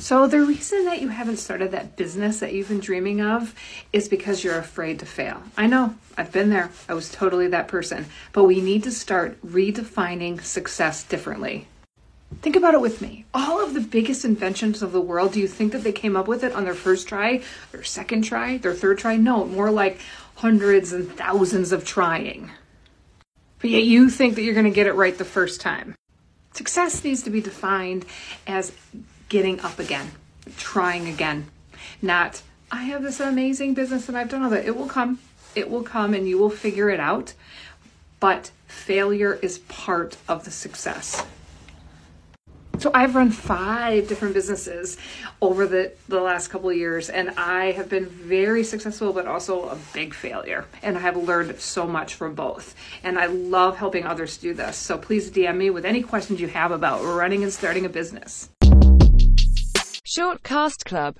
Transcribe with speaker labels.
Speaker 1: So, the reason that you haven't started that business that you've been dreaming of is because you're afraid to fail. I know, I've been there. I was totally that person. But we need to start redefining success differently. Think about it with me. All of the biggest inventions of the world, do you think that they came up with it on their first try, their second try, their third try? No, more like hundreds and thousands of trying. But yet you think that you're going to get it right the first time. Success needs to be defined as getting up again, trying again. Not, I have this amazing business and I've done all that. It will come. It will come and you will figure it out. But failure is part of the success. So I've run five different businesses over the, the last couple of years, and I have been very successful, but also a big failure. And I have learned so much from both. And I love helping others do this. So please DM me with any questions you have about running and starting a business.
Speaker 2: Shortcast Club